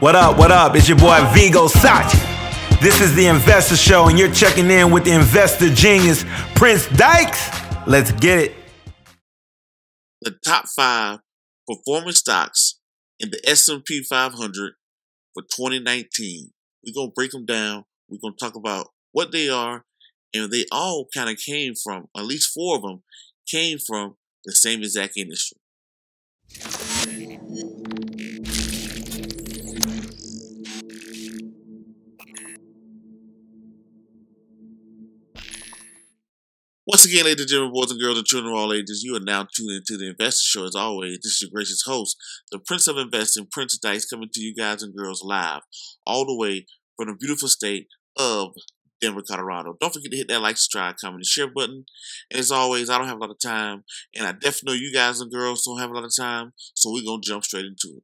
What up, what up? It's your boy Vigo Sachi. This is the Investor Show, and you're checking in with the investor genius, Prince Dykes. Let's get it. The top five performance stocks in the S&P 500 for 2019. We're going to break them down. We're going to talk about what they are, and they all kind of came from, at least four of them, came from the same exact industry. Once again, ladies and gentlemen, boys and girls, and children of all ages, you are now tuned into the Investor Show. As always, this is your gracious host, the Prince of Investing, Prince Dykes, coming to you guys and girls live, all the way from the beautiful state of Denver, Colorado. Don't forget to hit that like, subscribe, comment, and share button. And as always, I don't have a lot of time, and I definitely know you guys and girls don't have a lot of time, so we're gonna jump straight into it.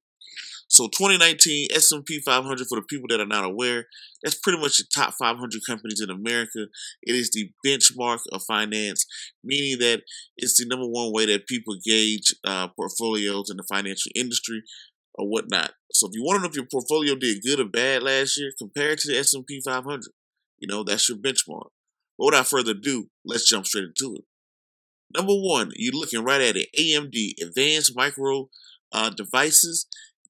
So 2019 S&P 500 for the people that are not aware, that's pretty much the top 500 companies in America. It is the benchmark of finance, meaning that it's the number one way that people gauge uh, portfolios in the financial industry or whatnot. So if you want to know if your portfolio did good or bad last year, compare it to the S&P 500. You know, that's your benchmark. But without further ado, let's jump straight into it. Number one, you're looking right at it. AMD, Advanced Micro uh, Devices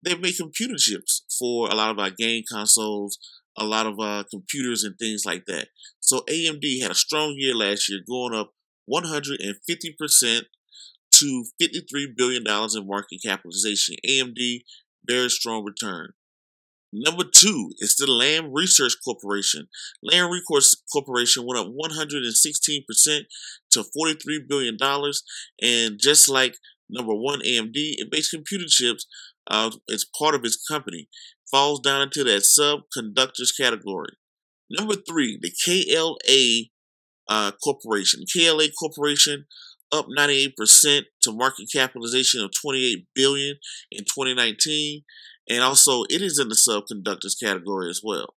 they make computer chips for a lot of our game consoles, a lot of uh, computers and things like that. So AMD had a strong year last year, going up 150% to $53 billion in market capitalization. AMD, very strong return. Number two is the Lam Research Corporation. Lam Research Corporation went up 116% to $43 billion. And just like number one, AMD, it makes computer chips uh, as part of his company falls down into that subconductors category. Number three, the KLA uh, Corporation. KLA Corporation up 98% to market capitalization of 28 billion in 2019, and also it is in the subconductors category as well.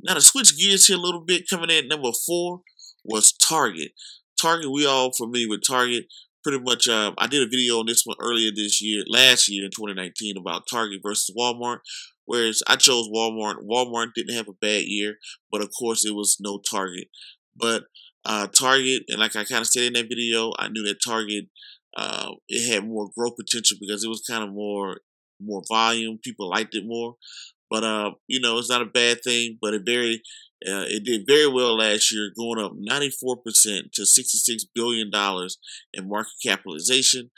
Now to switch gears here a little bit, coming in at number four was Target. Target, we all familiar with Target pretty much uh, I did a video on this one earlier this year, last year in 2019 about Target versus Walmart. Whereas I chose Walmart. Walmart didn't have a bad year, but of course it was no Target. But uh, Target, and like I kind of said in that video, I knew that Target uh, it had more growth potential because it was kind of more more volume. People liked it more. But uh, you know, it's not a bad thing. But it very uh, it did very well last year, going up 94% to $66 billion in market capitalization,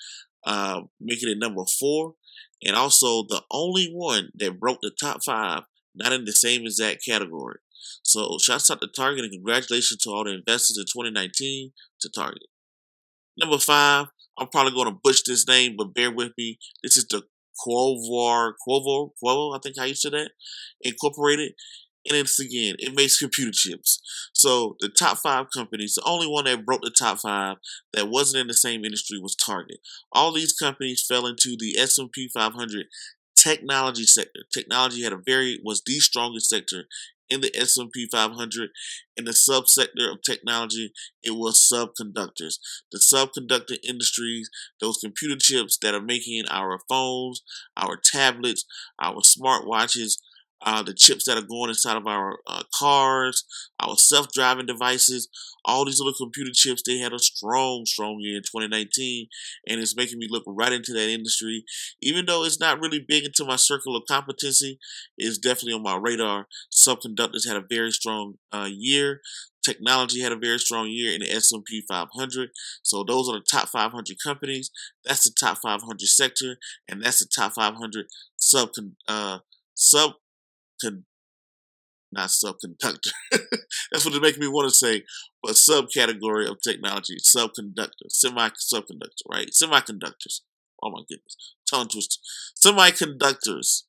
uh, making it number four, and also the only one that broke the top five, not in the same exact category. So, shouts out to Target and congratulations to all the investors in 2019 to Target. Number five, I'm probably going to butch this name, but bear with me. This is the Quovar, Quovo, Quovo, I think how you say that, Incorporated. And it's again, it makes computer chips. So the top five companies, the only one that broke the top five that wasn't in the same industry was Target. All these companies fell into the S&P 500 technology sector. Technology had a very was the strongest sector in the S&P 500 in the subsector of technology it was subconductors the subconductor industries those computer chips that are making our phones our tablets our smartwatches uh, the chips that are going inside of our uh, cars, our self-driving devices, all these little computer chips. They had a strong, strong year in 2019, and it's making me look right into that industry. Even though it's not really big into my circle of competency, it's definitely on my radar. Subconductors had a very strong uh, year. Technology had a very strong year in the S&P 500. So those are the top 500 companies. That's the top 500 sector, and that's the top 500 sub uh, sub not subconductor. That's what it makes me want to say, but subcategory of technology, subconductor, semi subconductor, right? Semiconductors. Oh my goodness, tongue twister. Semiconductors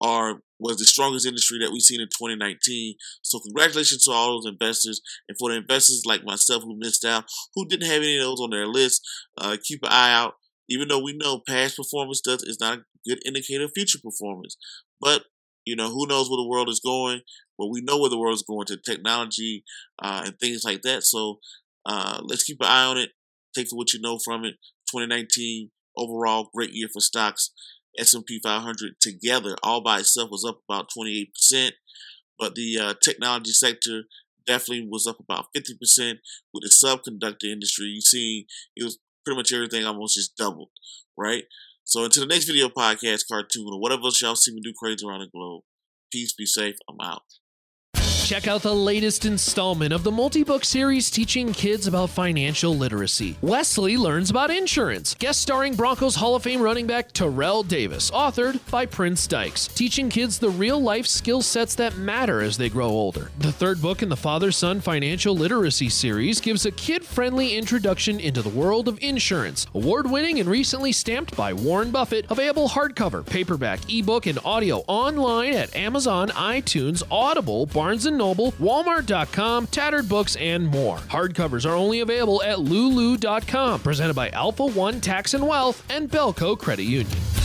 are was the strongest industry that we've seen in 2019. So congratulations to all those investors, and for the investors like myself who missed out, who didn't have any of those on their list, uh, keep an eye out. Even though we know past performance does is not a good indicator of future performance, but you know who knows where the world is going. But we know where the world is going to technology uh, and things like that. So uh, let's keep an eye on it. Take what you know from it. 2019 overall great year for stocks. S&P 500 together, all by itself, was up about 28%. But the uh, technology sector definitely was up about 50%. With the subconductor industry, you see it was pretty much everything almost just doubled, right? So until the next video podcast, cartoon, or whatever else y'all see me do crazy around the globe, peace, be safe, I'm out. Check out the latest installment of the multi-book series teaching kids about financial literacy. Wesley learns about insurance, guest starring Broncos Hall of Fame running back Terrell Davis, authored by Prince Dykes, teaching kids the real-life skill sets that matter as they grow older. The third book in the father-son financial literacy series gives a kid-friendly introduction into the world of insurance. Award-winning and recently stamped by Warren Buffett, available hardcover, paperback, ebook, and audio online at Amazon, iTunes, Audible, Barnes & Noble, Walmart.com, Tattered Books, and more. Hardcovers are only available at Lulu.com, presented by Alpha One Tax and Wealth and Bellco Credit Union.